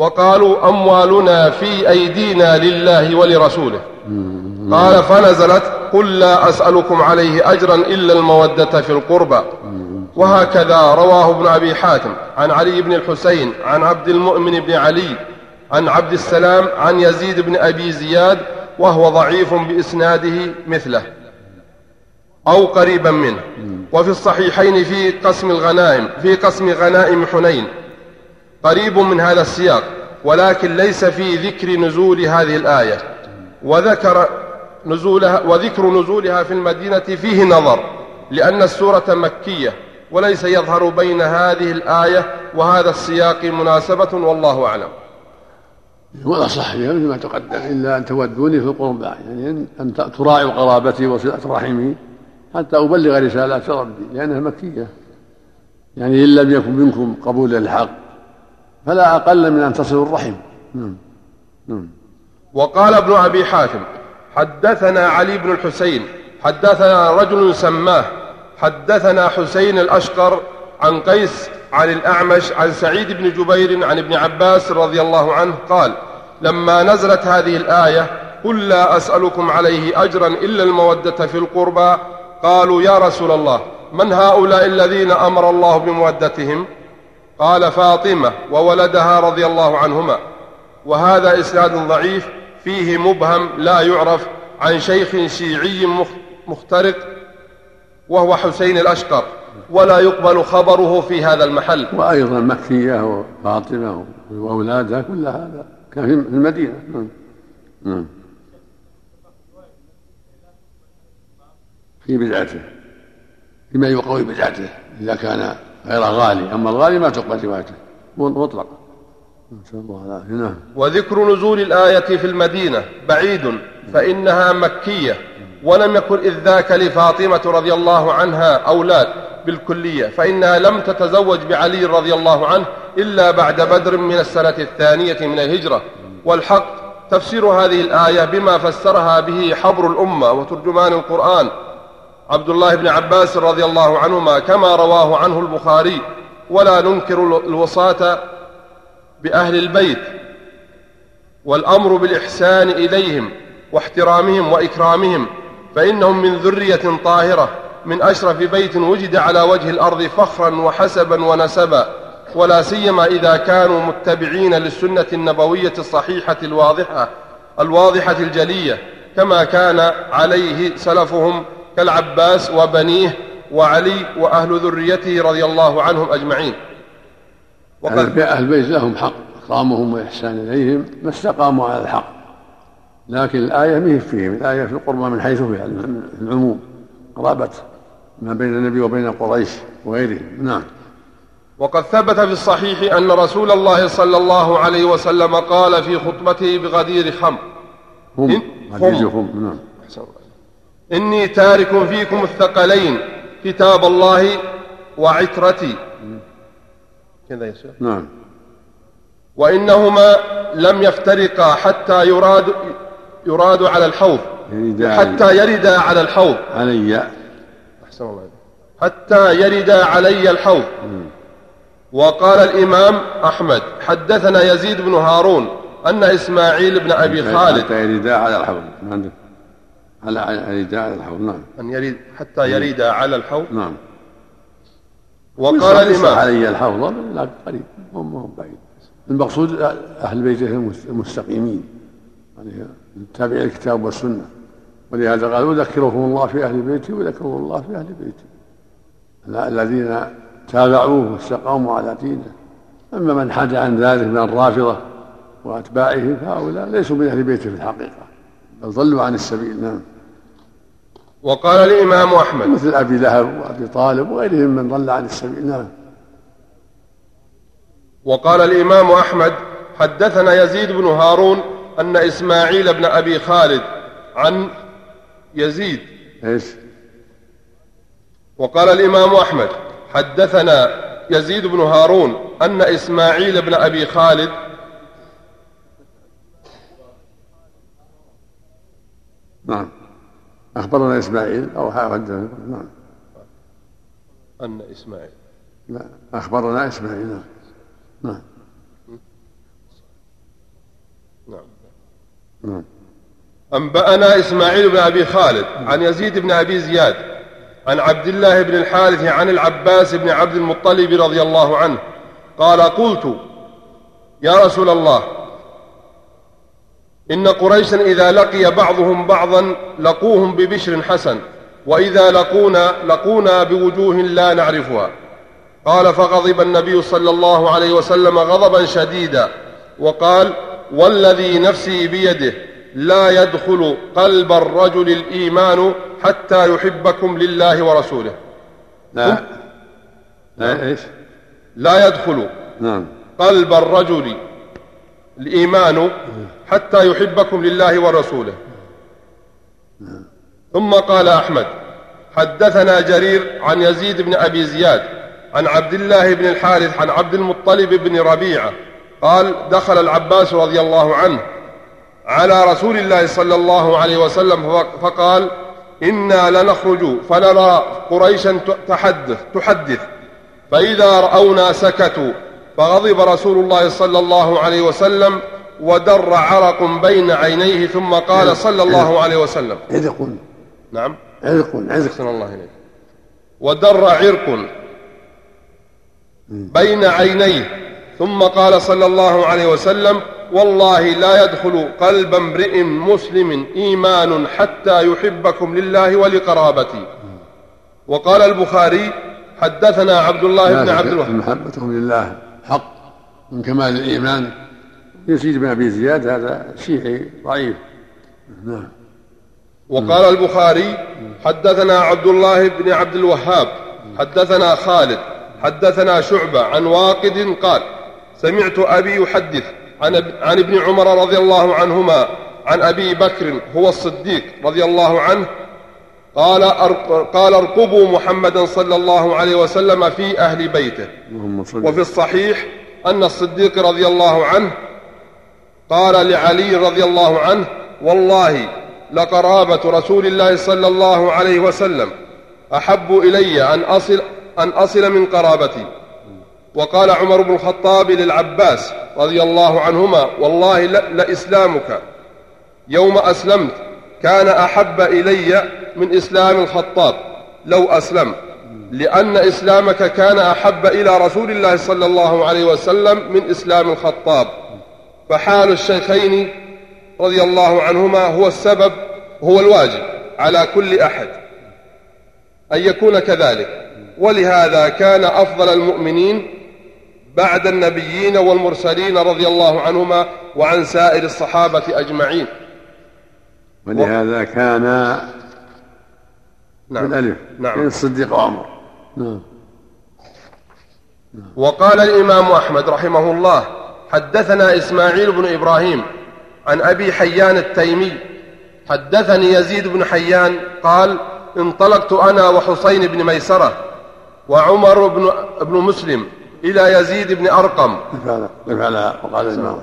وقالوا أموالنا في أيدينا لله ولرسوله. قال فنزلت قل لا أسألكم عليه أجرا إلا المودة في القربى. وهكذا رواه ابن أبي حاتم عن علي بن الحسين عن عبد المؤمن بن علي عن عبد السلام عن يزيد بن أبي زياد وهو ضعيف بإسناده مثله أو قريبا منه. وفي الصحيحين في قسم الغنائم في قسم غنائم حنين. قريب من هذا السياق ولكن ليس في ذكر نزول هذه الآية. وذكر نزولها وذكر نزولها في المدينة فيه نظر لأن السورة مكية وليس يظهر بين هذه الآية وهذا السياق مناسبة والله أعلم. والأصح فيها مثل ما تقدم إلا أن تودوني في القربى يعني أن تراعوا قرابتي وصلة رحمي حتى أبلغ رسالات ربي لأنها مكية. يعني إن لم يكن منكم قبول للحق. فلا أقل من أن تصلوا الرحم. نعم. نعم. وقال ابن أبي حاتم حدثنا علي بن الحسين حدثنا رجل سماه حدثنا حسين الأشقر عن قيس عن الأعمش عن سعيد بن جبير عن ابن عباس رضي الله عنه قال لما نزلت هذه الآية قل لا أسألكم عليه أجرا إلا المودة في القربى. قالوا يا رسول الله من هؤلاء الذين أمر الله بمودتهم؟ قال فاطمة وولدها رضي الله عنهما. وهذا إسناد ضعيف فيه مبهم لا يعرف عن شيخ شيعي مخترق وهو حسين الأشقر ولا يقبل خبره في هذا المحل. وأيضا مكية وفاطمة وأولادها كل هذا. كان في المدينة. نعم. نعم. في بدعته. فيما يقوي بدعته إذا كان غير غالي. أما الغالي ما تقبل روايته. نسأل الله العافية نعم. وذكر نزول الآية في المدينة. بعيد. فإنها مكية. ولم يكن إذ ذاك لفاطمة رضي الله عنها أولاد بالكلية. فإنها لم تتزوج بعلي رضي الله عنه إلا بعد بدر من السنة الثانية من الهجرة. والحق تفسير هذه الآية بما فسرها به حبر الأمة وترجمان القرآن. عبد الله بن عباس رضي الله عنهما كما رواه عنه البخاري ولا ننكر الوصاة بأهل البيت والأمر بالإحسان إليهم واحترامهم وإكرامهم فإنهم من ذرية طاهرة من أشرف بيت وجد على وجه الأرض فخرا وحسبا ونسبا ولا سيما إذا كانوا متبعين للسنة النبوية الصحيحة الواضحة الواضحة الجلية كما كان عليه سلفهم كالعباس وبنيه وعلي وأهل ذريته رضي الله عنهم أجمعين. وقد أهل البيت لهم حق إكرامهم وإحسان إليهم ما استقاموا على الحق. لكن الآية ما فيهم الآية في القربى من حيث في العموم. قرابة ما بين النبي وبين قريش وغيرهم. نعم. وقد ثبت في الصحيح أن رسول الله صلى الله عليه وسلم قال في خطبته بغدير خم. هم غدير خم نعم. إني تارك فيكم الثقلين كتاب الله وعترتي. كذا يا شيخ. نعم. وإنهما لم يفترقا حتى يراد يراد على الحوض حتى يردا على الحوض. علي. أحسن الله حتى يردا علي الحوض. وقال الإمام أحمد حدثنا يزيد بن هارون أن إسماعيل بن أبي خالد. حتى يردا على الحوض. على يرد على الحوض. نعم. أن يريد حتى يريد على الحوض؟ نعم. وقال الإمام. علي الحوض. لا قريب. هم هم بعيد. المقصود أهل بيته المستقيمين. يعني تابع الكتاب والسنة. ولهذا قال وذكرهم الله في أهل بيتي وذكرهم الله في أهل بيتي. الذين تابعوه واستقاموا على دينه. أما من حاد عن ذلك من الرافضة وأتباعه فهؤلاء ليسوا من أهل بيته في الحقيقة. ضلوا عن السبيل نعم. وقال الإمام أحمد. مثل أبي لهب وأبي طالب وغيرهم من ضل عن السبيل نعم. وقال الإمام أحمد حدثنا يزيد بن هارون أن إسماعيل بن أبي خالد عن يزيد. إيش؟ وقال الإمام أحمد حدثنا يزيد بن هارون أن إسماعيل بن أبي خالد نعم. أخبرنا إسماعيل أو حدثنا نعم. أن إسماعيل. لا أخبرنا إسماعيل. نعم. نعم. نعم. أنبأنا إسماعيل بن أبي خالد عن يزيد بن أبي زياد عن عبد الله بن الحارث عن العباس بن عبد المطلب رضي الله عنه قال قلت يا رسول الله إن قريشا إذا لقي بعضهم بعضا لقوهم ببشر حسن وإذا لقونا لقونا بوجوه لا نعرفها. قال فغضب النبي صلى الله عليه وسلم غضبا شديدا وقال والذي نفسي بيده لا يدخل قلب الرجل الإيمان حتى يحبكم لله ورسوله. لا لا إيش لا يدخل نعم. قلب الرجل الإيمان حتى يحبكم لله ورسوله. ثم قال أحمد حدثنا جرير عن يزيد بن أبي زياد عن عبد الله بن الحارث عن عبد المطلب بن ربيعة قال دخل العباس رضي الله عنه على رسول الله صلى الله عليه وسلم فقال إنا لنخرج فنرى قريشا تحدث تحدث فإذا رأونا سكتوا فغضب رسول الله صلى الله عليه وسلم ودر عرق بين عينيه ثم قال صلى الله عليه وسلم. عرق نعم. عرق عرق الله إليك. ودر عرق بين عينيه ثم قال صلى الله عليه وسلم والله لا يدخل قلب امرئ مسلم إيمان حتى يحبكم لله ولقرابتي. وقال البخاري حدثنا عبد الله بن عبد الوهاب. محبتهم لله. حق من كمال الإيمان يزيد بن أبي زياد هذا شيعي ضعيف. نعم. وقال البخاري حدثنا عبد الله بن عبد الوهاب حدثنا خالد حدثنا شعبة عن واقد قال سمعت أبي يحدث عن, عن ابن عمر رضي الله عنهما عن أبي بكر هو الصديق رضي الله عنه قال قال ارقبوا محمدا صلى الله عليه وسلم في أهل بيته. وفي الصحيح أن الصديق رضي الله عنه قال لعلي رضي الله عنه والله لقرابة رسول الله صلى الله عليه وسلم أحب إلي أن أصل, أن أصل من قرابتي. وقال عمر بن الخطاب للعباس رضي الله عنهما والله لإسلامك يوم أسلمت كان أحب إلي من إسلام الخطاب لو أسلم. لأن إسلامك كان أحب إلى رسول الله صلى الله عليه وسلم من إسلام الخطاب. فحال الشيخين رضي الله عنهما هو السبب هو الواجب على كل أحد أن يكون كذلك. ولهذا كان أفضل المؤمنين بعد النبيين والمرسلين رضي الله عنهما وعن سائر الصحابة أجمعين. ولهذا كان نعم. بالألف. نعم. الصديق وعمر نعم. وقال الإمام أحمد رحمه الله حدثنا إسماعيل بن إبراهيم عن أبي حيان التيمي. حدثني يزيد بن حيان قال انطلقت أنا وحسين بن ميسرة وعمر بن, بن مسلم إلى يزيد بن أرقم. وقال الإمام.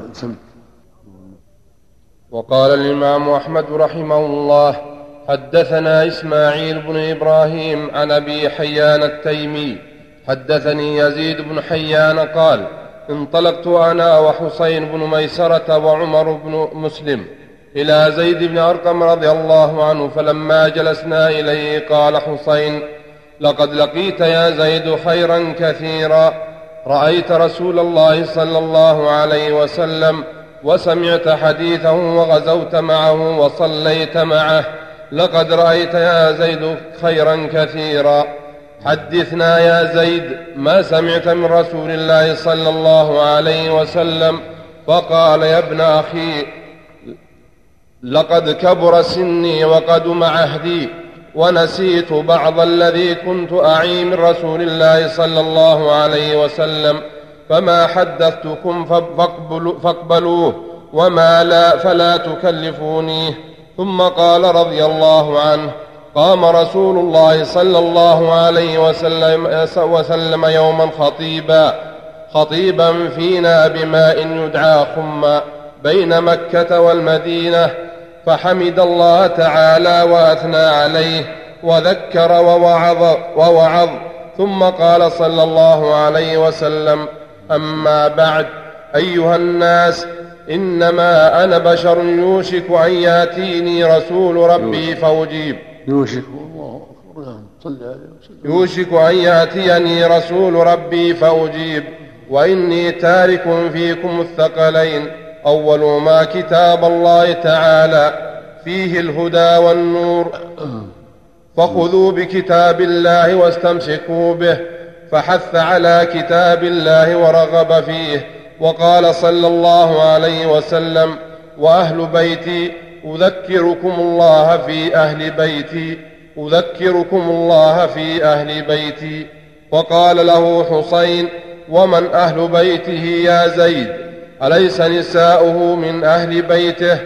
وقال الإمام أحمد رحمه الله حدثنا إسماعيل بن إبراهيم عن أبي حيان التيمي. حدثني يزيد بن حيان قال انطلقت أنا وحسين بن ميسرة وعمر بن مسلم إلى زيد بن أرقم رضي الله عنه فلما جلسنا إليه قال حسين لقد لقيت يا زيد خيرا كثيرا رأيت رسول الله صلى الله عليه وسلم وسمعت حديثه وغزوت معه وصليت معه. لقد رأيت يا زيد خيرا كثيرا. حدثنا يا زيد ما سمعت من رسول الله صلى الله عليه وسلم فقال يا ابن أخي لقد كبر سني وقدم عهدي ونسيت بعض الذي كنت أعي من رسول الله صلى الله عليه وسلم. فما حدثتكم فاقبلوه وما لا فلا تكلفونيه ثم قال رضي الله عنه قام رسول الله صلى الله عليه وسلم, وسلم يوما خطيبا خطيبا فينا بماء يدعى خما بين مكة والمدينة فحمد الله تعالى وأثنى عليه وذكر ووعظ ووعظ. ثم قال صلى الله عليه وسلم أما بعد أيها الناس إنما أنا بشر يوشك أن يأتيني رسول ربي فأجيب. يوشك. يوشك أن يأتيني رسول ربي فأجيب. وإني تارك فيكم الثقلين. أول ما كتاب الله تعالى فيه الهدى والنور. فخذوا بكتاب الله واستمسكوا به. فحث على كتاب الله ورغب فيه وقال صلى الله عليه وسلم وأهل بيتي أذكركم الله في أهل بيتي أذكركم الله في أهل بيتي. وقال له حسين ومن أهل بيته يا زيد؟ أليس نساؤه من أهل بيته؟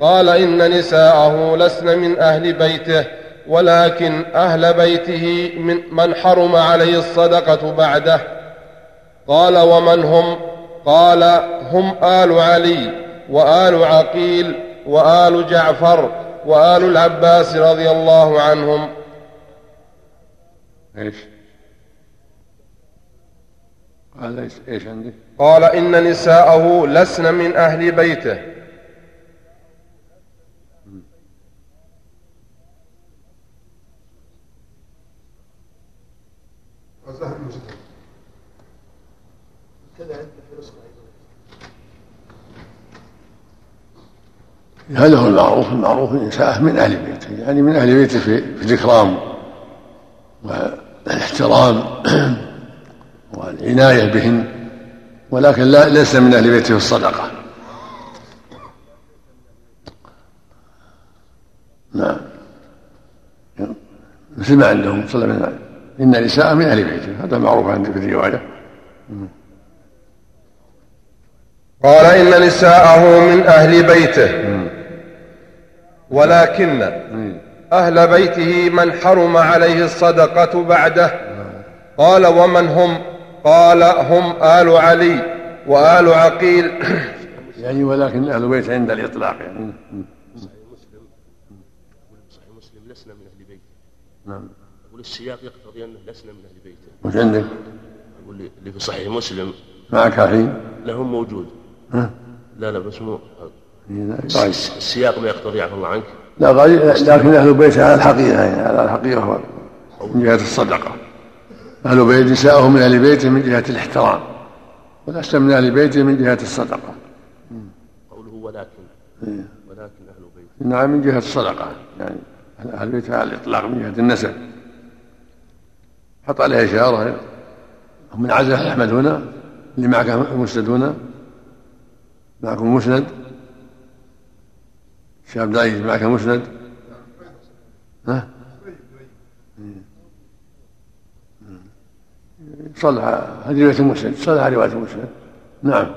قال إن نساءه لسن من أهل بيته. ولكن أهل بيته من, من حرم عليه الصدقة بعده. قال ومن هم؟ قال هم آل علي وآل عقيل وآل جعفر وآل العباس رضي الله عنهم. إيش؟ قال إيش عندك قال إن نساءه لسن من أهل بيته. هذا هو المعروف المعروف النساء من أهل بيته. يعني من أهل بيته في, في الإكرام والاحترام والعناية بهن. ولكن لا ليس من أهل بيته في الصدقة. نعم. مثل ما عندهم صلى الله عليه وسلم إن نساء من أهل بيته هذا معروف عندي في الروايه قال إن نساءه من أهل بيته. ولكن أهل بيته من حرم عليه الصدقة بعده. قال ومن هم؟ قال هم آل علي وآل عقيل. يعني ولكن أهل بيت عند الإطلاق. يعني صحيح مسلم. لسنا من أهل بيته. نعم. يقول السياق يقتضي أنه لسنا من أهل بيته. وش عندك؟ يقول اللي في صحيح مسلم. معك الحين؟ لهم موجود. ها؟ لا لا بس مو طيب. السياق ما يقتضي عفى الله عنك. لا لكن أهل البيت على الحقيقة يعني على الحقيقة هو من جهة الصدقة. أهل بيت نساءه من أهل بيته من جهة الاحترام ولست من أهل بيته من جهة الصدقة. قوله ولكن. إيه. ولكن أهل بيت. نعم من جهة الصدقة يعني أهل البيت على الإطلاق من جهة النسب. حط عليها إشارة. من عزه أحمد هنا اللي معك مسند هنا. معكم مسند عبد العزيز معك مسند ها؟ صلح هذه رواية مسند صلح رواية مسند نعم.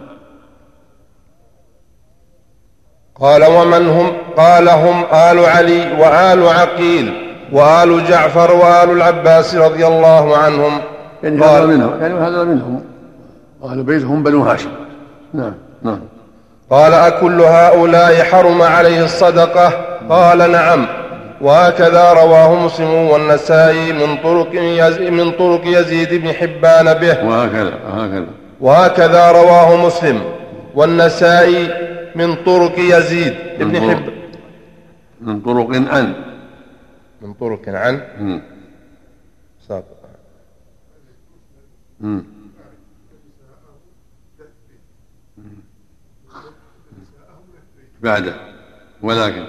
قال ومن هم؟ قال هم آل علي وآل عقيل. وآل جعفر وآل العباس رضي الله عنهم. يعني هذا منهم. يعني هذا منهم. أهل بيتهم بنو هاشم. نعم نعم. قال أكل هؤلاء حرم عليه الصدقة؟ قال نعم. وهكذا رواه مسلم والنسائي من طرق من طرق يزيد بن حبان به. وهكذا وهكذا. وهكذا رواه مسلم والنسائي من طرق يزيد بن حب من طرق عن من طرق عن ساقط بعده. ولكن.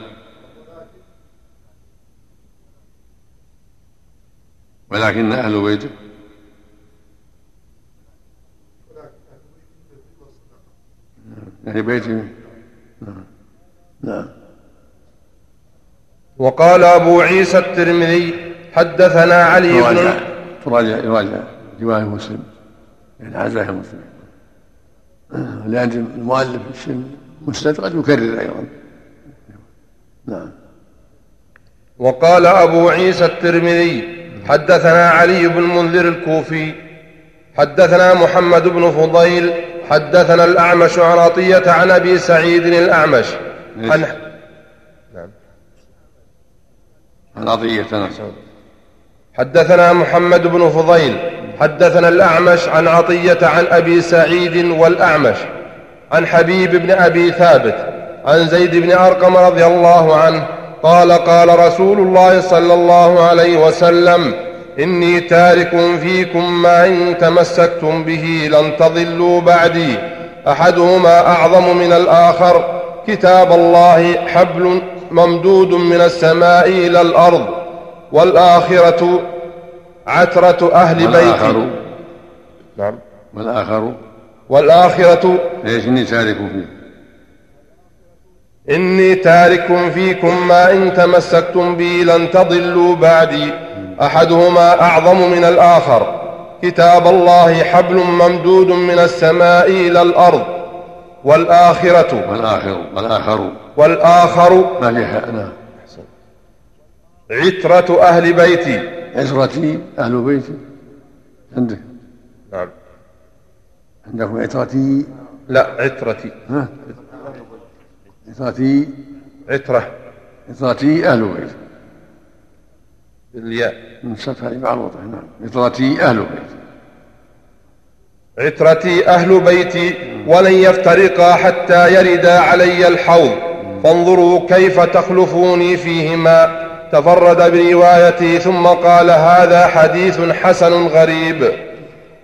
ولكن أهل بيته. يعني بيته. نعم. نعم. وقال أبو عيسى الترمذي حدثنا علي بن تراجع. تراجع رواية مسلم. يعني عزاه مسلم. لأن المؤلف مسند قد يكرر أيضا. نعم. وقال أبو عيسى الترمذي حدثنا علي بن منذر الكوفي حدثنا محمد بن فضيل حدثنا الأعمش عن عطية عن أبي سعيد الأعمش. عن نعم عن حدثنا محمد بن فضيل حدثنا الأعمش عن عطية عن أبي سعيد والأعمش عن حبيب بن أبي ثابت عن زيد بن أرقم رضي الله عنه قال قال رسول الله صلى الله عليه وسلم إني تارك فيكم ما إن تمسكتم به لن تضلوا بعدي. أحدهما أعظم من الآخر. كتاب الله حبل ممدود من السماء إلى الأرض والآخرة عترة أهل بيتي. نعم. والآخر؟ والآخرة. ليش إني تارك فيه؟ إني تارك فيكم ما إن تمسكتم بي لن تضلوا بعدي. أحدهما أعظم من الآخر. كتاب الله حبل ممدود من السماء إلى الأرض. والآخرة. والآخر والآخر. والآخر. ما فيها نعم عترة أهل بيتي. عترتي أهل بيتي. عندك؟ نعم. عندكم عترتي لا عترتي ها؟ عترتي عترة. عترتي أهل بيتي. بالياء. من ستة مع الوضع. نعم. عترتي أهل بيتي. عترتي أهل بيتي ولن يفترقا حتى يردا علي الحوض فانظروا كيف تخلفوني فيهما. تفرد بروايتي ثم قال هذا حديث حسن غريب.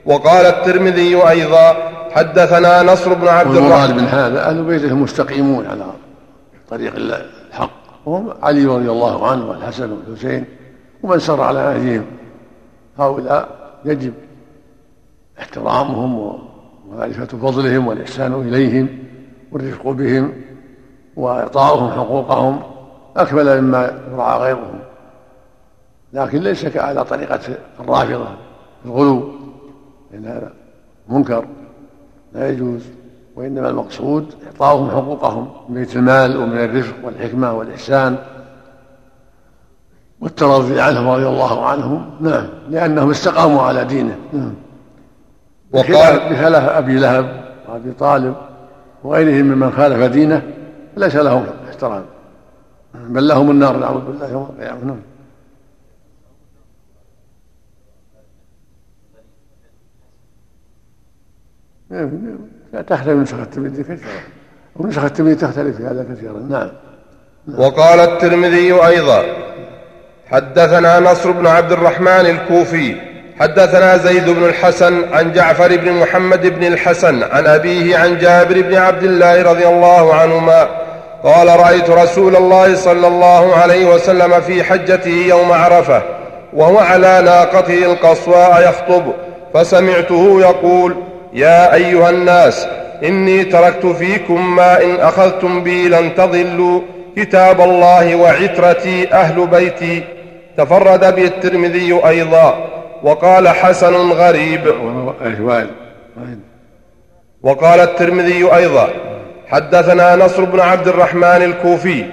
وقال الترمذي أيضا حدثنا نصر بن عبد والمراد الرحمن. من هذا أهل بيته المستقيمون على طريق الحق. وهم علي رضي الله عنه والحسن والحسين ومن سر على نهجهم هؤلاء يجب احترامهم ومعرفة فضلهم والإحسان إليهم والرفق بهم وإعطاؤهم حقوقهم أكمل مما يرعى غيرهم. لكن ليس على طريقة الرافضة الغلو لأن هذا منكر لا يجوز وإنما المقصود إعطاؤهم حقوقهم من بيت المال ومن الرفق والحكمة والإحسان والترضي عنهم رضي الله عنهم. نعم لأنهم استقاموا على دينه. نعم. وقال بخلاف أبي لهب وأبي طالب وغيرهم ممن خالف دينه ليس لهم احترام. بل لهم النار نعوذ بالله يوم القيامة نعم. تحتمل نسخ الترمذي كثيرا. ونسخ الترمذي تختلف في هذا كثيرا. نعم. وقال الترمذي أيضا حدثنا نصر بن عبد الرحمن الكوفي حدثنا زيد بن الحسن عن جعفر بن محمد بن الحسن عن أبيه عن جابر بن عبد الله رضي الله عنهما قال رأيت رسول الله صلى الله عليه وسلم في حجته يوم عرفة وهو على ناقته القصواء يخطب فسمعته يقول يا أيها الناس إني تركت فيكم ما إن أخذتم بي لن تضلوا كتاب الله وعترتي أهل بيتي. تفرد به الترمذي أيضا. وقال حسن غريب. وقال الترمذي أيضا حدثنا نصر بن عبد الرحمن الكوفي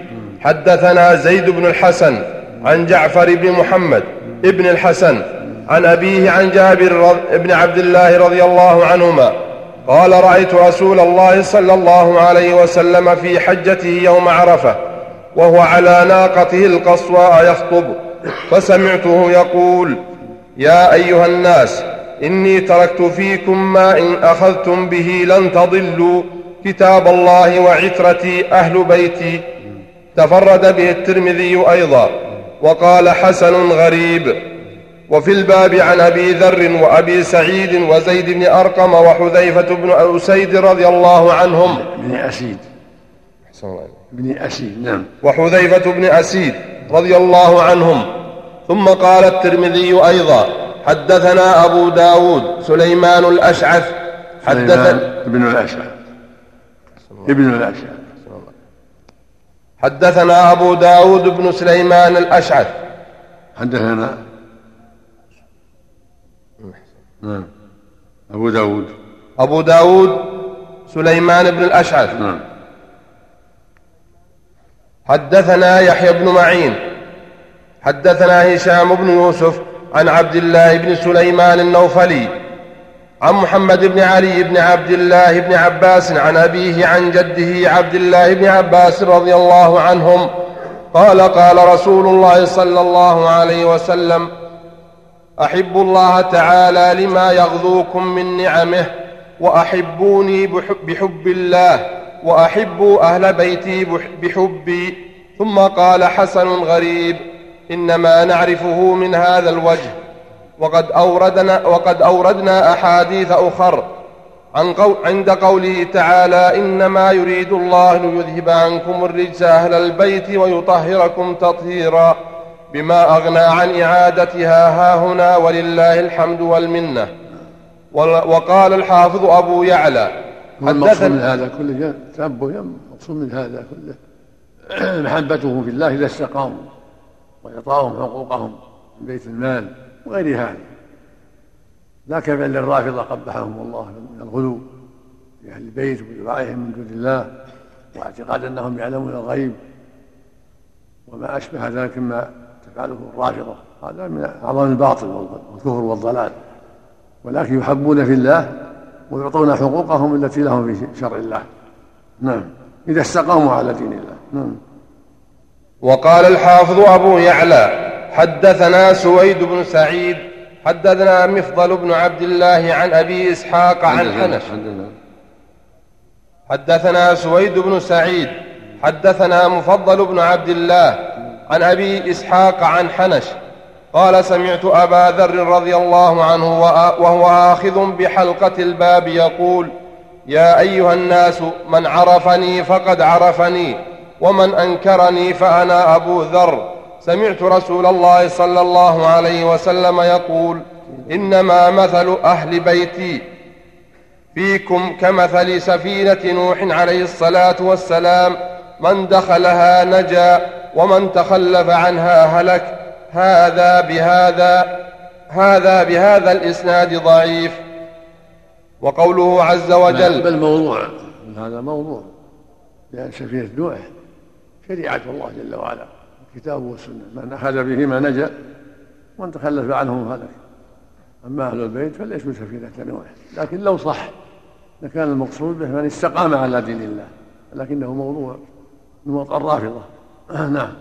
حدثنا زيد بن الحسن عن جعفر بن محمد ابن الحسن عن أبيه عن جابر بن عبد الله رضي الله عنهما قال رأيت رسول الله صلى الله عليه وسلم في حجته يوم عرفة وهو على ناقته القصواء يخطب فسمعته يقول يا أيها الناس إني تركت فيكم ما إن أخذتم به لن تضلوا. كتاب الله وعترتي أهل بيتي. تفرد به الترمذي أيضا. وقال حسن غريب. وفي الباب عن أبي ذر وأبي سعيد وزيد بن أرقم وحذيفة بن أسيد رضي الله عنهم. بن أسيد. بن أسيد نعم. وحذيفة بن أسيد رضي الله عنهم. ثم قال الترمذي أيضا حدثنا أبو داود سليمان الأشعث حدثنا ابن الأشعث. ابن الأشعث. حدثنا أبو داود بن سليمان الأشعث. حدثنا نعم. أبو داود. أبو داود سليمان بن الأشعث. نعم. حدثنا يحيى بن معين. حدثنا هشام بن يوسف عن عبد الله بن سليمان النوفلي عن محمد بن علي بن عبد الله بن عباس عن أبيه عن جده عبد الله بن عباس رضي الله عنهم قال قال رسول الله صلى الله عليه وسلم أحب الله تعالى لما يغذوكم من نعمه وأحبوني بحب, الله وأحبوا أهل بيتي بحبي. ثم قال حسن غريب إنما نعرفه من هذا الوجه. وقد أوردنا, وقد أوردنا أحاديث أخر عن قو عند قوله تعالى إنما يريد الله ليذهب عنكم الرجس أهل البيت ويطهركم تطهيرا بما أغنى عن إعادتها ها هنا ولله الحمد والمنة. وقال الحافظ أبو يعلى المقصود من هذا كله تأبه المقصود من هذا كله. محبته في الله إذا استقاموا وإعطاهم حقوقهم من بيت المال وغير هذا لا كفعل الرافضة قبحهم الله من الغلو في أهل البيت ودعائهم من دون الله واعتقاد أنهم يعلمون الغيب وما أشبه ذلك مما تفعله الرافضة. هذا من أعظم الباطل والكفر والضلال. ولكن يحبون في الله ويعطون حقوقهم التي لهم في شرع الله. نعم. إذا استقاموا على دين الله. نعم. وقال الحافظ أبو يعلى حدثنا سويد بن سعيد حدثنا مفضل بن عبد الله عن أبي إسحاق عن حنش حدثنا سويد بن سعيد حدثنا مفضل بن عبد الله عن أبي إسحاق عن حنش. قال سمعت أبا ذر رضي الله عنه وهو آخذ بحلقة الباب يقول يا أيها الناس من عرفني فقد عرفني. ومن أنكرني فأنا أبو ذر. سمعت رسول الله صلى الله عليه وسلم يقول إنما مثل أهل بيتي فيكم كمثل سفينة نوح عليه الصلاة والسلام. من دخلها نجا ومن تخلف عنها هلك. هذا بهذا هذا بهذا الإسناد ضعيف. وقوله عز وجل بل موضوع هذا موضوع. لأن سفينة نوح شريعة الله جل وعلا الكتاب والسنة من أخذ بهما نجا ومن تخلف عنهم هلك أما أهل البيت فليسوا سفينة نوح لكن لو صح لكان المقصود به من استقام على دين الله. لكنه موضوع من الرافضة. نعم.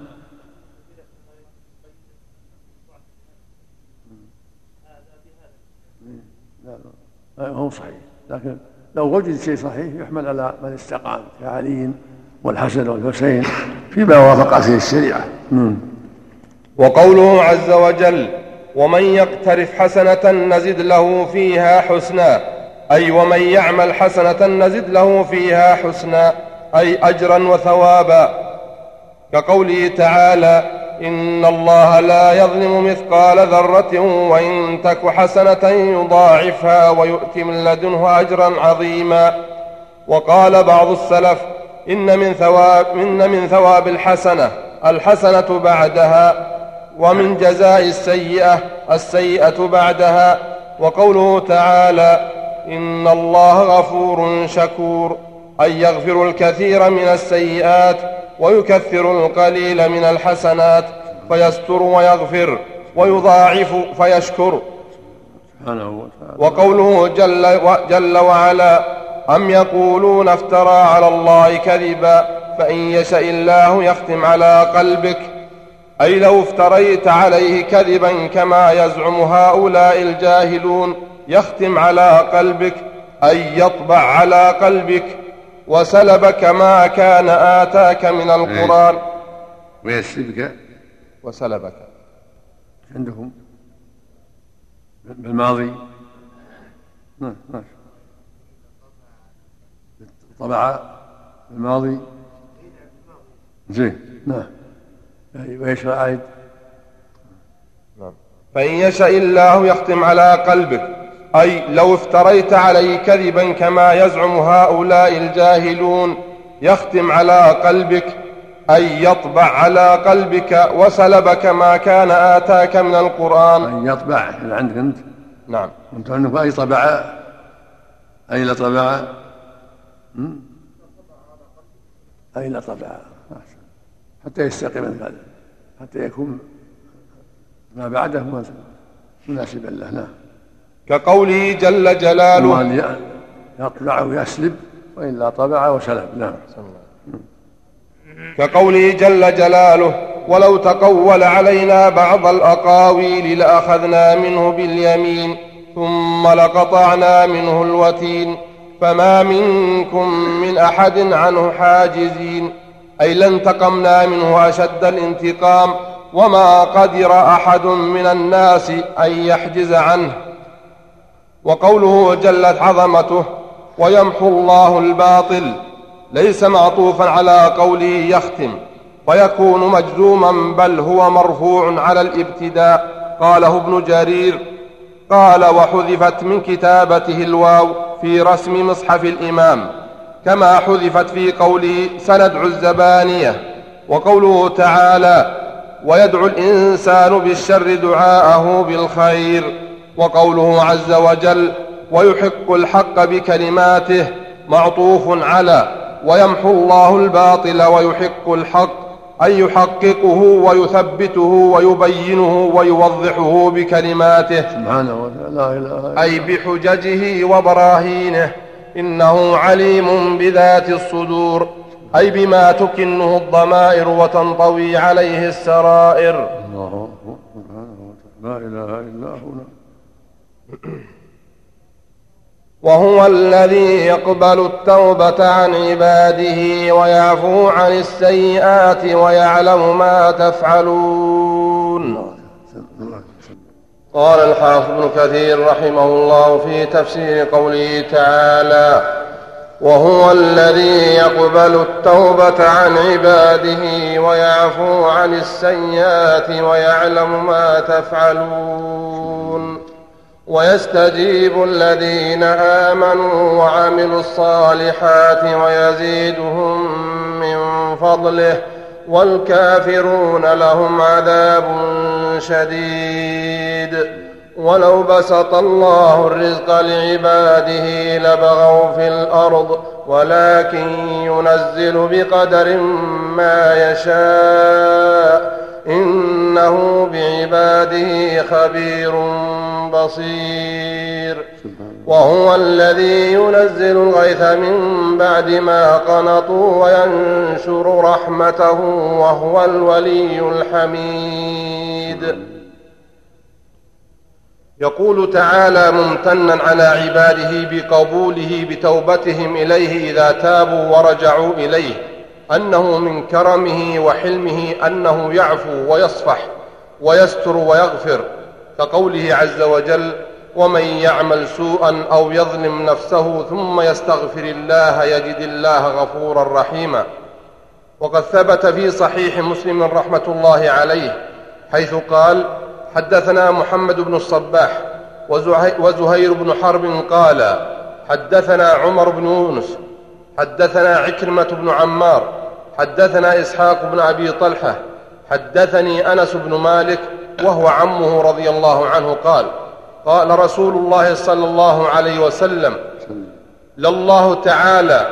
لا هو صحيح. لكن لو وجد شيء صحيح يحمل على من استقام كعلي والحسن والحسين فيما وافق فيه الشريعة. وقوله عز وجل ومن يقترف حسنة نزد له فيها حسنا أي ومن يعمل حسنة نزد له فيها حسنا أي أجرا وثوابا. كقوله تعالى إن الله لا يظلم مثقال ذرة وإن تك حسنة يضاعفها ويؤت من لدنه أجرا عظيما. وقال بعض السلف إن من ثواب إن من ثواب الحسنة الحسنة بعدها ومن جزاء السيئة السيئة بعدها. وقوله تعالى إن الله غفور شكور أي يغفر الكثير من السيئات ويكثر القليل من الحسنات فيستر ويغفر ويضاعف فيشكر. وقوله جل, جل وعلا أم يقولون افترى على الله كذبا فإن يشأ الله يختم على قلبك. أي لو افتريت عليه كذبا كما يزعم هؤلاء الجاهلون يختم على قلبك أي يطبع على قلبك. ويسلبك ما كان آتاك من القرآن. ويسلبك؟ وسلبك. عندهم. بالماضي؟ نعم نعم طبع الماضي. زين نعم. ويش عايد نعم. فإن يشاء الله يختم على قلبك أي لو افتريت عليه كذبا كما يزعم هؤلاء الجاهلون يختم على قلبك. أي يطبع على قلبك وسلبك ما كان آتاك من القرآن. أي يطبع اللي عندك أنت. نعم. أنت عندك أي طبع؟ أي لا طبع؟ أي لا طبع حتى يستقيم هذا حتى يكون ما بعده مناسبا له نعم. كقوله جل جلاله يطبع ويسلب وإلا طبع وسلب نعم. كقوله جل جلاله ولو تقول علينا بعض الأقاويل لأخذنا منه باليمين ثم لقطعنا منه الوتين. فما منكم من أحد عنه حاجزين. أي لانتقمنا منه أشد الانتقام. وما قدر أحد من الناس أن يحجز عنه. وقوله جلت عظمته ويمحو الله الباطل. ليس معطوفا على قوله يختم. فيكون مجزوما بل هو مرفوع على الابتداء. قاله ابن جرير قال وحذفت من كتابته الواو. في رسم مصحف الإمام كما حذفت في قوله سندعو الزبانية وقوله تعالى ويدعو الإنسان بالشر دعاءه بالخير وقوله عز وجل ويحق الحق بكلماته معطوف على ويمحو الله الباطل ويحق الحق أن يحققه ويثبته ويبينه ويوضحه بكلماته. سبحانه وتعالى لا إله أي بحججه وبراهينه. إنه عليم بذات الصدور. أي بما تكنه الضمائر وتنطوي عليه السرائر. الله سبحانه وتعالى لا إله إلا هو. وهو الذي يقبل التوبة عن عباده ويعفو عن السيئات ويعلم ما تفعلون. قال الحافظ ابن كثير رحمه الله في تفسير قوله تعالى وهو الذي يقبل التوبة عن عباده ويعفو عن السيئات ويعلم ما تفعلون. ويستجيب الذين آمنوا وعملوا الصالحات ويزيدهم من فضله والكافرون لهم عذاب شديد. ولو بسط الله الرزق لعباده لبغوا في الأرض ولكن ينزل بقدر ما يشاء. إنه بعباده خبير بصير. وهو الذي ينزل الغيث من بعد ما قنطوا وينشر رحمته وهو الولي الحميد. يقول تعالى ممتنا على عباده بقبوله بتوبتهم إليه إذا تابوا ورجعوا إليه. أنه من كرمه وحلمه أنه يعفو ويصفح ويستر ويغفر كقوله عز وجل ومن يعمل سوءا أو يظلم نفسه ثم يستغفر الله يجد الله غفورا رحيما وقد ثبت في صحيح مسلم رحمة الله عليه حيث قال حدثنا محمد بن الصباح وزهير بن حرب قال حدثنا عمر بن يونس حدثنا عكرمة بن عمار حدثنا إسحاق بن أبي طلحة حدثني أنس بن مالك وهو عمه رضي الله عنه قال قال رسول الله صلى الله عليه وسلم لله تعالى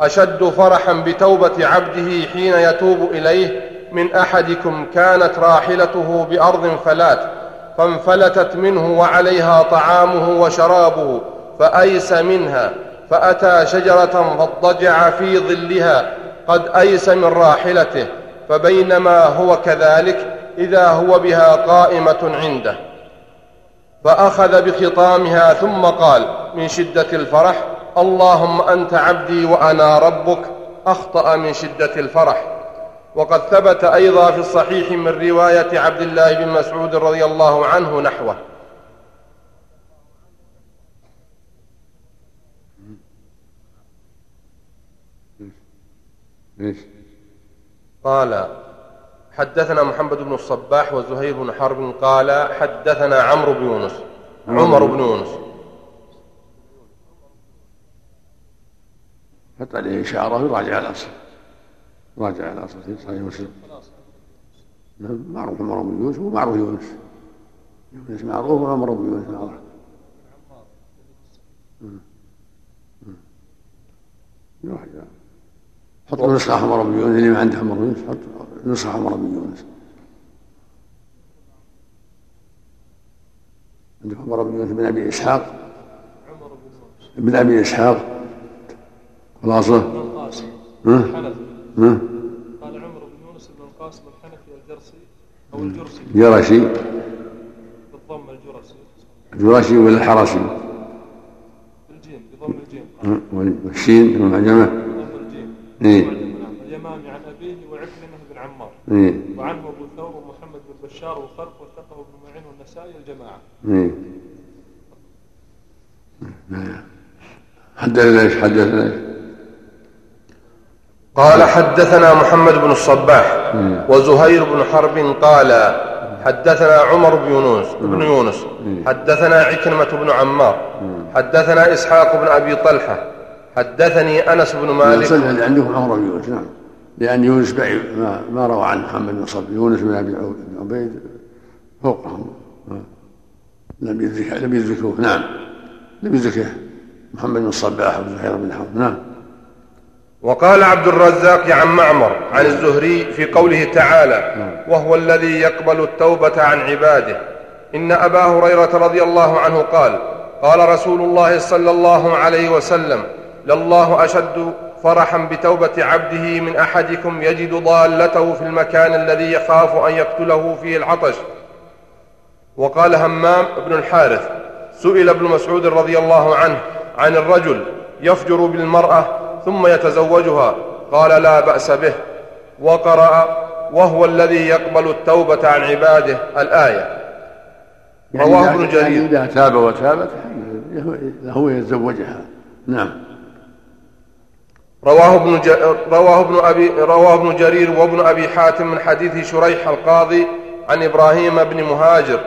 أشد فرحا بتوبة عبده حين يتوب إليه من أحدكم كانت راحلته بأرض فلات فانفلتت منه وعليها طعامه وشرابه فأيس منها فأتى شجرة فاضطجع في ظلها قد أيس من راحلته فبينما هو كذلك إذا هو بها قائمة عنده. فأخذ بخطامها ثم قال من شدة الفرح اللهم أنت عبدي وأنا ربك أخطأ من شدة الفرح. وقد ثبت أيضا في الصحيح من رواية عبد الله بن مسعود رضي الله عنه نحوه. ليش؟ قال حدثنا محمد بن الصباح وزهير بن حرب قال حدثنا عمرو بن يونس عمر بن يونس. حط عليه إشارة يراجع الأصل راجع الأصل في صحيح مسلم. نعم، معروف عمر بن يونس ومعروف يونس. يونس معروف وعمر بن يونس معروف. يراجع. حط نسخة عمر بن يونس اللي ما عنده عمر بن يونس حط نسخة عمر بن يونس. عندك عمر بن يونس بن أبي إسحاق؟ بن أبي إسحاق. خلاصة؟ ها؟ ها؟ قال عمر بن يونس بن القاسم الحنفي الجرشي أو الجرسي. جرشي بالضم الجرسي. الجراشي ولا الحرسي؟ بالجيم بضم الجيم. والشين المعجمة بضم الجيم إيه. نعم. اليمامي عن أبيه وعكرمة بن عمار. إيه. وعنه أبو ثور ومحمد بن بشار وخلق وثقه ابن معين والنسائي الجماعة إيه. نعم. حدثنا إيش؟ حدثنا إيش؟ قال حدثنا محمد بن الصباح وزهير بن حرب قال حدثنا عمر بن يونس بن يونس. حدثنا عكرمة بن عمار. حدثنا إسحاق بن أبي طلحة. حدثني أنس بن مالك. صلى اللي عندكم عمر بن يونس نعم. لأن يونس بعيد ما, ما روى عن محمد بن صبي. يونس بن أبي عبيد فوقهم. لم يدرك لم يدركوه نعم. لم يدركه محمد بن الصباح وزهير بن حرب. نعم. وقال عبد الرزاق عن معمر عن الزهري في قوله تعالى وهو الذي يقبل التوبة عن عباده. إن أبا هريرة رضي الله عنه قال قال رسول الله صلى الله عليه وسلم لله أشد فرحا بتوبة عبده من أحدكم يجد ضالته في المكان الذي يخاف أن يقتله فيه العطش. وقال همام بن الحارث سئل ابن مسعود رضي الله عنه عن الرجل يفجر بالمرأة ثم يتزوجها قال لا بأس به وقرأ وهو الذي يقبل التوبة عن عباده الآية. يعني رواه ابن جرير. إذا تاب وتابت له يتزوجها. نعم. رواه ابن. رواه ابن ابي رواه ابن جرير وابن أبي حاتم من حديث شريح القاضي عن إبراهيم بن مهاجر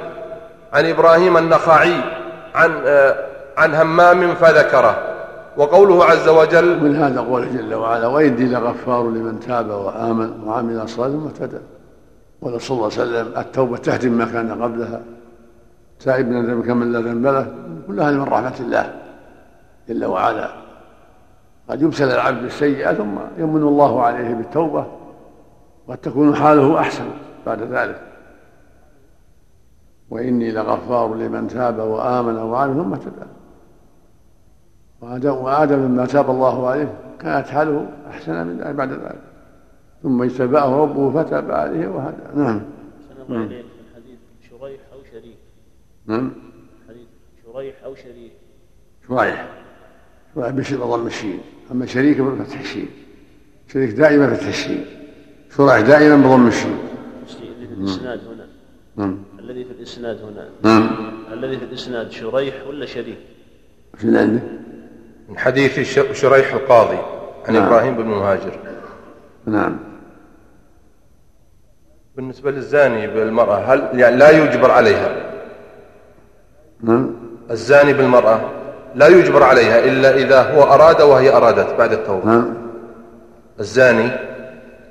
عن إبراهيم النخعي عن آه، عن همام فذكره وقوله عز وجل من هذا قوله جل وعلا وإني لغفار لمن تاب وآمن وعمل صالحا ثم اهتدى قال صلى الله عليه وسلم التوبة تهدم ما كان قبلها تائب من الذنب كمن لا ذنب له كل هذه من رحمة الله جل وعلا قد يبسل العبد بالسيئة ثم يمن الله عليه بالتوبة قد تكون حاله أحسن بعد ذلك. وإني لغفار لمن تاب وآمن وعمل ثم اهتدى. وآدم لما تاب الله عليه كانت حاله أحسن من ذلك بعد ذلك. ثم اجتباه ربه فتاب عليه وهدى. نعم. من حديث شريح أو شريك نعم. حديث شريح أو شريك شريح. شريح بشر ضم الشين. أما شريك بفتح الشين شريك دائما بفتح الشين شريح دائما بضم الشين. الذي في الإسناد هنا. نعم. الذي في الإسناد هنا. نعم. الذي في الإسناد شريح ولا شريك اللي عندك؟ من حديث ش- شريح القاضي عن نعم. إبراهيم بن مهاجر. نعم. بالنسبة للزاني بالمرأة هل يعني لا يجبر عليها؟ نعم. الزاني بالمرأة لا يجبر عليها إلا إذا هو أراد وهي أرادت بعد التوبة. نعم. الزاني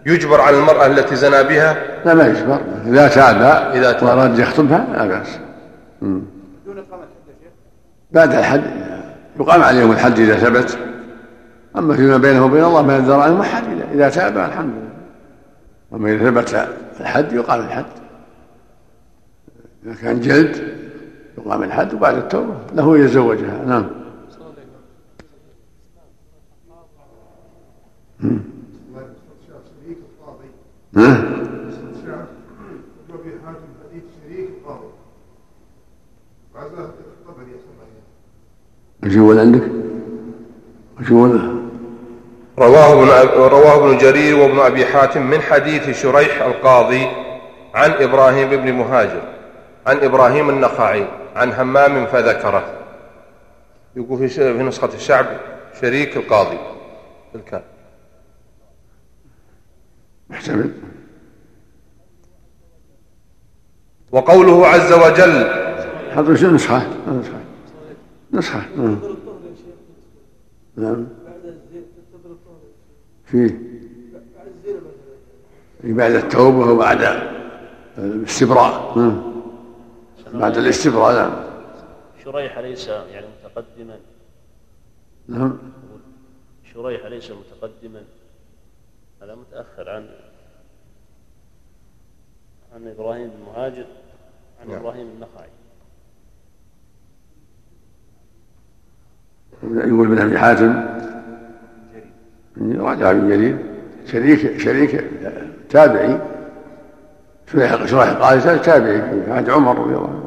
يجبر على المرأة التي زنى بها؟ لا ما يجبر. إذا تاب إذا تاب. وأراد يخطبها لا بأس. مم. بعد الحد يقام عليهم الحد إذا ثبت. أما فيما بينه وبين الله ما يدر عنهم أحد إذا تاب الحمد لله. أما إذا ثبت الحد يقام الحد إذا كان جلد يقام الحد وبعد التوبة له يتزوجها نعم ها؟ وش يقول عندك؟ وش يقول؟ رواه ابن رواه ابن جرير وابن أبي حاتم من حديث شريح القاضي عن إبراهيم بن مهاجر عن إبراهيم النخعي عن همام فذكره. يقول في نسخة الشعب شريك القاضي. بالكامل محتمل. وقوله عز وجل. حط وش نسخة؟ نسخة. نسخة. نعم نعم. فيه بعد التوبة وبعد الاستبراء. نعم بعد الاستبراء نعم. شريح ليس يعني متقدما؟ نعم. شريح ليس متقدما؟ هذا متأخر عن عن إبراهيم بن مهاجر عن نعم. إبراهيم النخعي يقول ابن أبي حاتم راجع ابن جرير. شريك شريك تابعي شريح شريح قال تابعي في عهد عمر رضي الله عنه.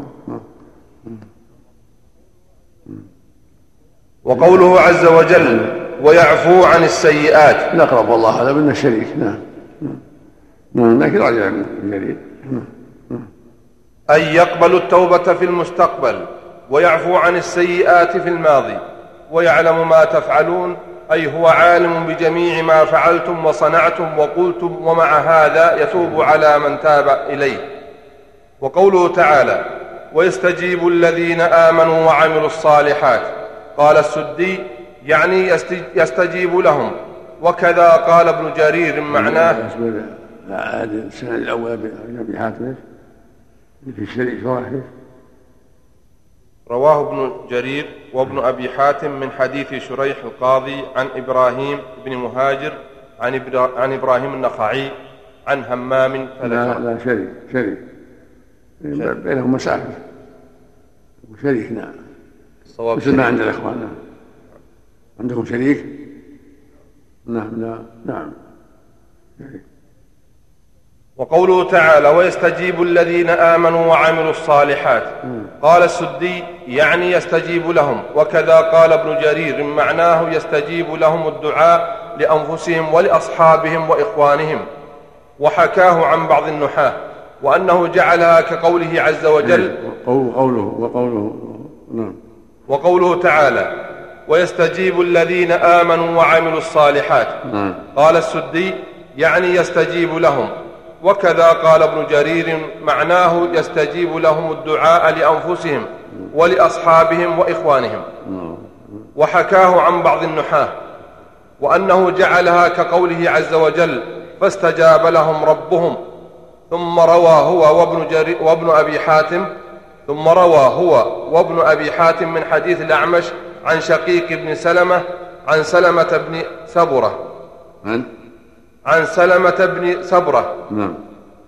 وقوله عز وجل ويعفو عن السيئات. الأقرب والله هذا من الشريك نعم. نعم لكن رجع من جرير أن يقبل التوبة في المستقبل ويعفو عن السيئات في الماضي ويعلم ما تفعلون أي هو عالم بجميع ما فعلتم وصنعتم وقلتم ومع هذا يتوب على من تاب إليه. وقوله تعالى ويستجيب الذين آمنوا وعملوا الصالحات قال السدي يعني يستجيب لهم. وكذا قال ابن جرير معناه. هذا السنة الأول أبي حاتم في الشريك واحد رواه ابن جرير وابن أبي حاتم من حديث شريح القاضي عن إبراهيم بن مهاجر عن, إبرا عن إبراهيم النخعي عن همام لا لا شريك شريك. بينهم مسافة وشريك نعم. الصواب مثل ما عند الإخوان؟ نعم. عندكم شريك؟ نعم نعم شريك وقوله تعالى ويستجيب الذين آمنوا وعملوا الصالحات. قال السدي يعني يستجيب لهم. وكذا قال ابن جرير معناه يستجيب لهم الدعاء لأنفسهم ولأصحابهم وإخوانهم. وحكاه عن بعض النحاة. وأنه جعلها كقوله عز وجل. إيه، وقوله وقوله نعم. وقوله تعالى ويستجيب الذين آمنوا وعملوا الصالحات. نعم. قال السدي يعني يستجيب لهم. وكذا قال ابن جرير معناه يستجيب لهم الدعاء لأنفسهم ولأصحابهم وإخوانهم. وحكاه عن بعض النحاة. وأنه جعلها كقوله عز وجل فاستجاب لهم ربهم. ثم روى هو وابن, جري وابن أبي حاتم ثم روى هو وابن أبي حاتم من حديث الأعمش عن شقيق بن سلمة عن سلمة بن سبرة. عن عن سلمة بن سبرة. نعم.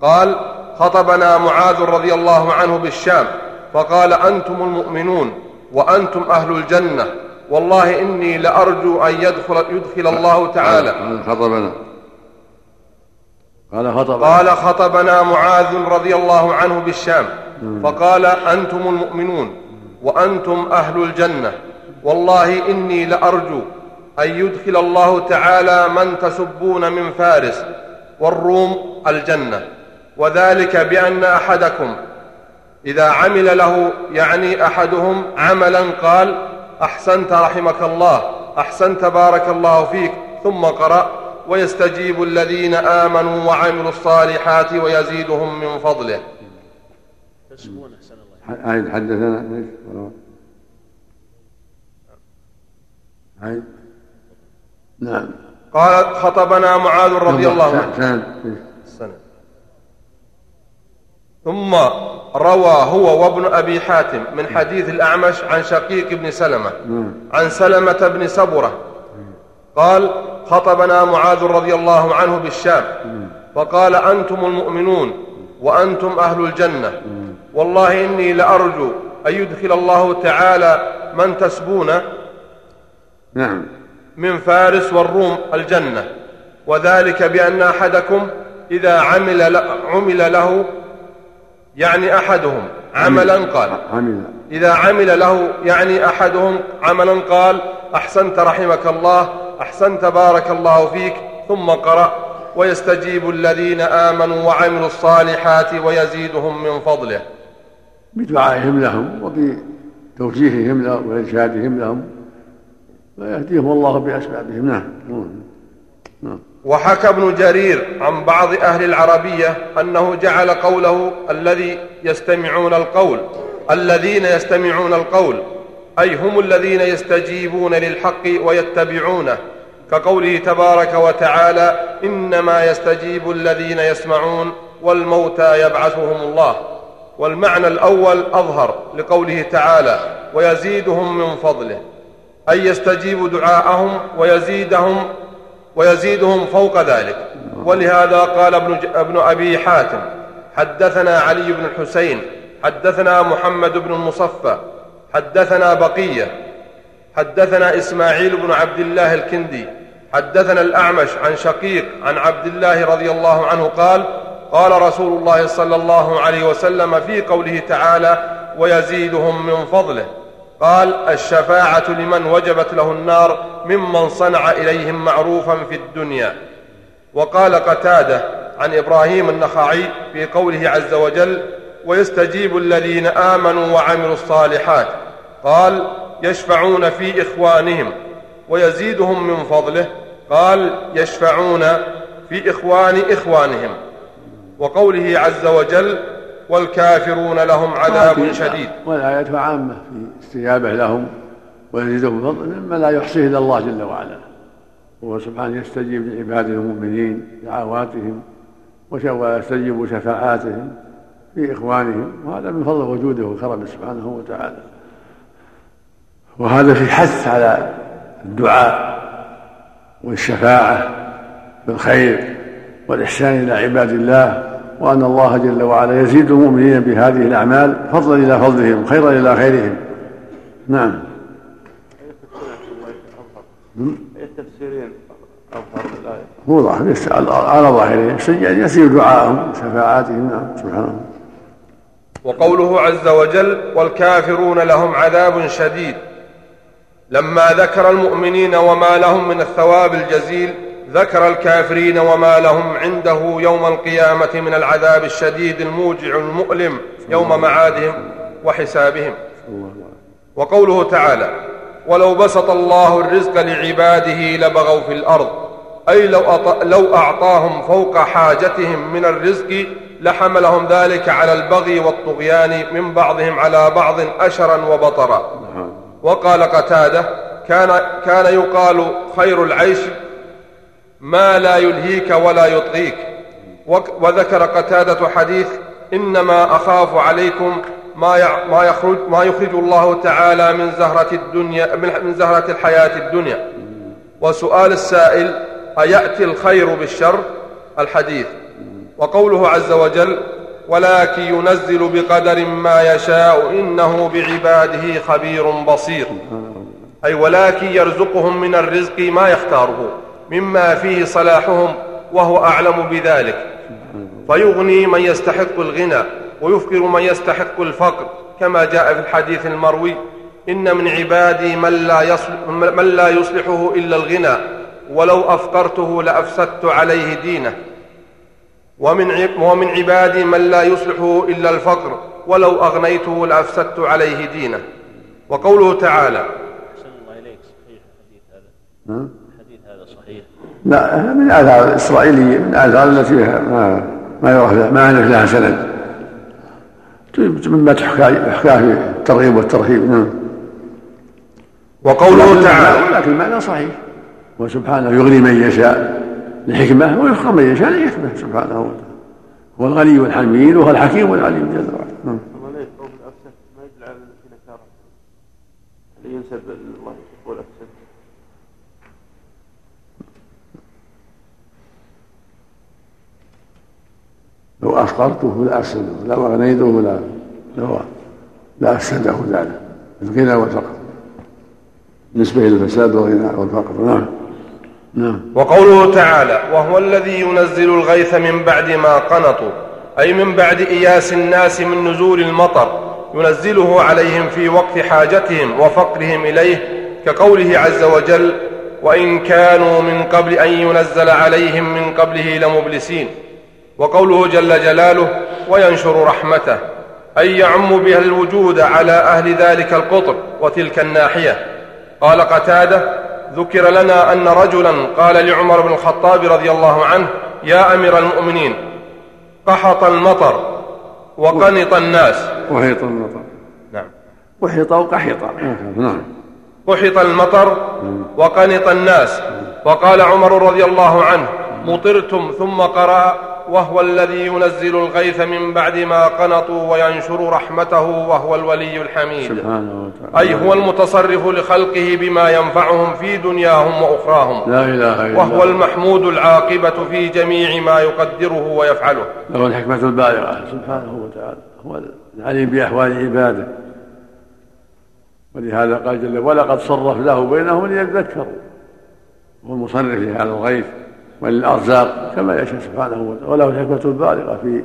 قال خطبنا معاذ رضي الله عنه بالشام فقال أنتم المؤمنون وأنتم أهل الجنة والله إني لأرجو أن يدخل, يدخل الله تعالى. قال خطبنا. قال خطبنا. قال خطبنا معاذ رضي الله عنه بالشام. فقال أنتم المؤمنون وأنتم أهل الجنة. والله إني لأرجو أن يدخل الله تعالى من تسبون من فارس والروم الجنة. وذلك بأن أحدكم إذا عمل له يعني أحدهم عملا قال أحسنت رحمك الله أحسنت بارك الله فيك ثم قرأ ويستجيب الذين آمنوا وعملوا الصالحات ويزيدهم من فضله. تسبون أحسن الله حدثنا نعم. قال خطبنا معاذ رضي الله عنه. ثم روى هو وابن أبي حاتم من حديث الأعمش عن شقيق بن سلمة عن سلمة بن سبرة. قال خطبنا معاذ رضي الله عنه بالشام فقال أنتم المؤمنون وأنتم أهل الجنة. والله إني لأرجو أن يدخل الله تعالى من تسبون نعم. من فارس والروم الجنة وذلك بأن أحدكم إذا عمل عمل له يعني أحدهم عملا قال. عمل. إذا عمل له يعني أحدهم عملا قال أحسنت رحمك الله أحسنت بارك الله فيك ثم قرأ ويستجيب الذين آمنوا وعملوا الصالحات ويزيدهم من فضله. بدعائهم لهم وبتوجيههم لهم وإرشادهم لهم ويهديهم الله بأسبابهم. نعم. نعم. وحكى ابن جرير عن بعض أهل العربية أنه جعل قوله الذي يستمعون القول الذين يستمعون القول أي هم الذين يستجيبون للحق ويتبعونه كقوله تبارك وتعالى إنما يستجيب الذين يسمعون والموتى يبعثهم الله. والمعنى الأول أظهر لقوله تعالى ويزيدهم من فضله أي يستجيب دعاءهم ويزيدهم ويزيدهم فوق ذلك. ولهذا قال ابن, ابن أبي حاتم حدثنا علي بن الحسين حدثنا محمد بن المصفى حدثنا بقية حدثنا إسماعيل بن عبد الله الكندي حدثنا الأعمش عن شقيق عن عبد الله رضي الله عنه قال قال رسول الله صلى الله عليه وسلم في قوله تعالى ويزيدهم من فضله. قال الشفاعة لمن وجبت له النار ممن صنع إليهم معروفا في الدنيا. وقال قتادة عن إبراهيم النخعي في قوله عز وجل ويستجيب الذين آمنوا وعملوا الصالحات. قال يشفعون في إخوانهم. ويزيدهم من فضله. قال يشفعون في إخوان إخوانهم. وقوله عز وجل والكافرون لهم عذاب شديد. والآية عامة في استجابة لهم ويزيدهم فضل مما لا يحصيه إلا الله جل وعلا. وهو سبحانه يستجيب لعباده المؤمنين دعواتهم ويستجيب شفاعاتهم في إخوانهم. وهذا من فضل وجوده وكرمه سبحانه وتعالى. وهذا في حث على الدعاء والشفاعة بالخير والإحسان إلى عباد الله. وأن الله جل وعلا يزيد المؤمنين بهذه الأعمال فضلا إلى فضلهم خيرا إلى خيرهم. نعم. أي التفسيرين أظهر الآية هو ظاهر على ظاهره يسير دعاءهم وشفاعاتهم نعم سبحانه وقوله عز وجل والكافرون لهم عذاب شديد. لما ذكر المؤمنين وما لهم من الثواب الجزيل ذكر الكافرين وما لهم عنده يوم القيامة من العذاب الشديد الموجع المؤلم يوم معادهم وحسابهم. وقوله تعالى ولو بسط الله الرزق لعباده لبغوا في الأرض أي لو, لو أعطاهم فوق حاجتهم من الرزق لحملهم ذلك على البغي والطغيان من بعضهم على بعض أشرا وبطرا. وقال قتادة كان, كان يقال خير العيش ما لا يلهيك ولا يطغيك. وذكر قتادة حديث إنما أخاف عليكم ما ما يخرج ما يخرج الله تعالى من زهرة الدنيا من زهرة الحياة الدنيا. وسؤال السائل أيأتي الخير بالشر؟ الحديث. وقوله عز وجل ولكن ينزل بقدر ما يشاء إنه بعباده خبير بصير. أي ولكن يرزقهم من الرزق ما يختاره. مما فيه صلاحهم وهو أعلم بذلك. فيغني من يستحق الغنى ويفقر من يستحق الفقر كما جاء في الحديث المروي إن من عبادي من لا, يصلح من لا يصلحه إلا الغنى ولو أفقرته لأفسدت عليه دينه. ومن ومن عبادي من لا يصلحه إلا الفقر ولو أغنيته لأفسدت عليه دينه. وقوله تعالى أحسن الله إليك صحيح الحديث هذا. لا من الآثار الإسرائيلية من الآثار التي ما ما يروى ما عرف لها سند. مما تحكى يحكى في الترغيب والترهيب نعم. وقوله تعالى لكن المعنى صحيح. وسبحانه يغني من يشاء لحكمة ويفقر من يشاء لحكمة سبحانه وتعالى. هو الغني الحميد وهو الحكيم العليم جل وعلا نعم ما يدل على في نكاره ينسب الله يقول افسد لو أفقرته لأفسده لو أغنيته لا لو لأفسده ذلك الغنى والفقر. بالنسبة إلى الفساد والغنى والفقر نعم نعم. وقوله تعالى وهو الذي ينزل الغيث من بعد ما قنطوا أي من بعد إياس الناس من نزول المطر ينزله عليهم في وقت حاجتهم وفقرهم إليه كقوله عز وجل وإن كانوا من قبل أن ينزل عليهم من قبله لمبلسين وقوله جل جلاله وينشر رحمته أي يعم بها الوجود على أهل ذلك القطر وتلك الناحية. قال قتادة ذكر لنا أن رجلا قال لعمر بن الخطاب رضي الله عنه يا أمير المؤمنين قحط المطر وقنط الناس. وحيط المطر. نعم. وحيط وقحط نعم. قحط المطر وقنط الناس. وقال عمر رضي الله عنه مطرتم ثم قرأ وهو الذي ينزل الغيث من بعد ما قنطوا وينشر رحمته وهو الولي الحميد. سبحانه وتعالى. أي هو المتصرف لخلقه بما ينفعهم في دنياهم وأخراهم. لا إله إلا وهو المحمود العاقبة في جميع ما يقدره ويفعله. له الحكمة البالغة سبحانه وتعالى. هو العليم بأحوال عباده. ولهذا قال جل ولقد صرف له بينهم ليذكروا. هو المصرف لهذا الغيث. وللأرزاق كما يشاء سبحانه وتعالى. وله الحكمة البالغة في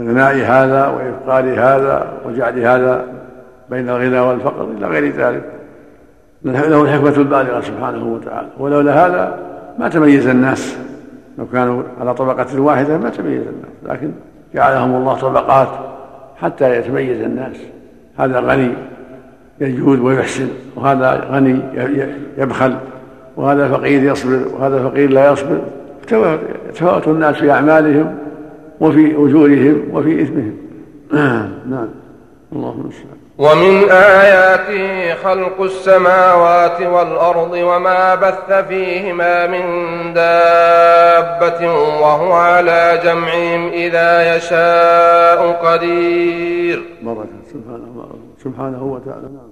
إغناء هذا وإفقار هذا وجعل هذا بين الغنى والفقر إلى غير ذلك. له الحكمة البالغة سبحانه وتعالى. ولولا هذا ما تميز الناس. لو كانوا على طبقة واحدة ما تميز الناس. لكن جعلهم الله طبقات حتى يتميز الناس. هذا غني يجود ويحسن وهذا غني يبخل. وهذا فقير يصبر وهذا فقير لا يصبر. يتفاوت الناس في أعمالهم وفي أجورهم وفي إثمهم. نعم اللهم المستعان ومن آياته خلق السماوات والأرض وما بث فيهما من دابة وهو على جمعهم إذا يشاء قدير. بركة سبحانه سبحانه وتعالى. نعم.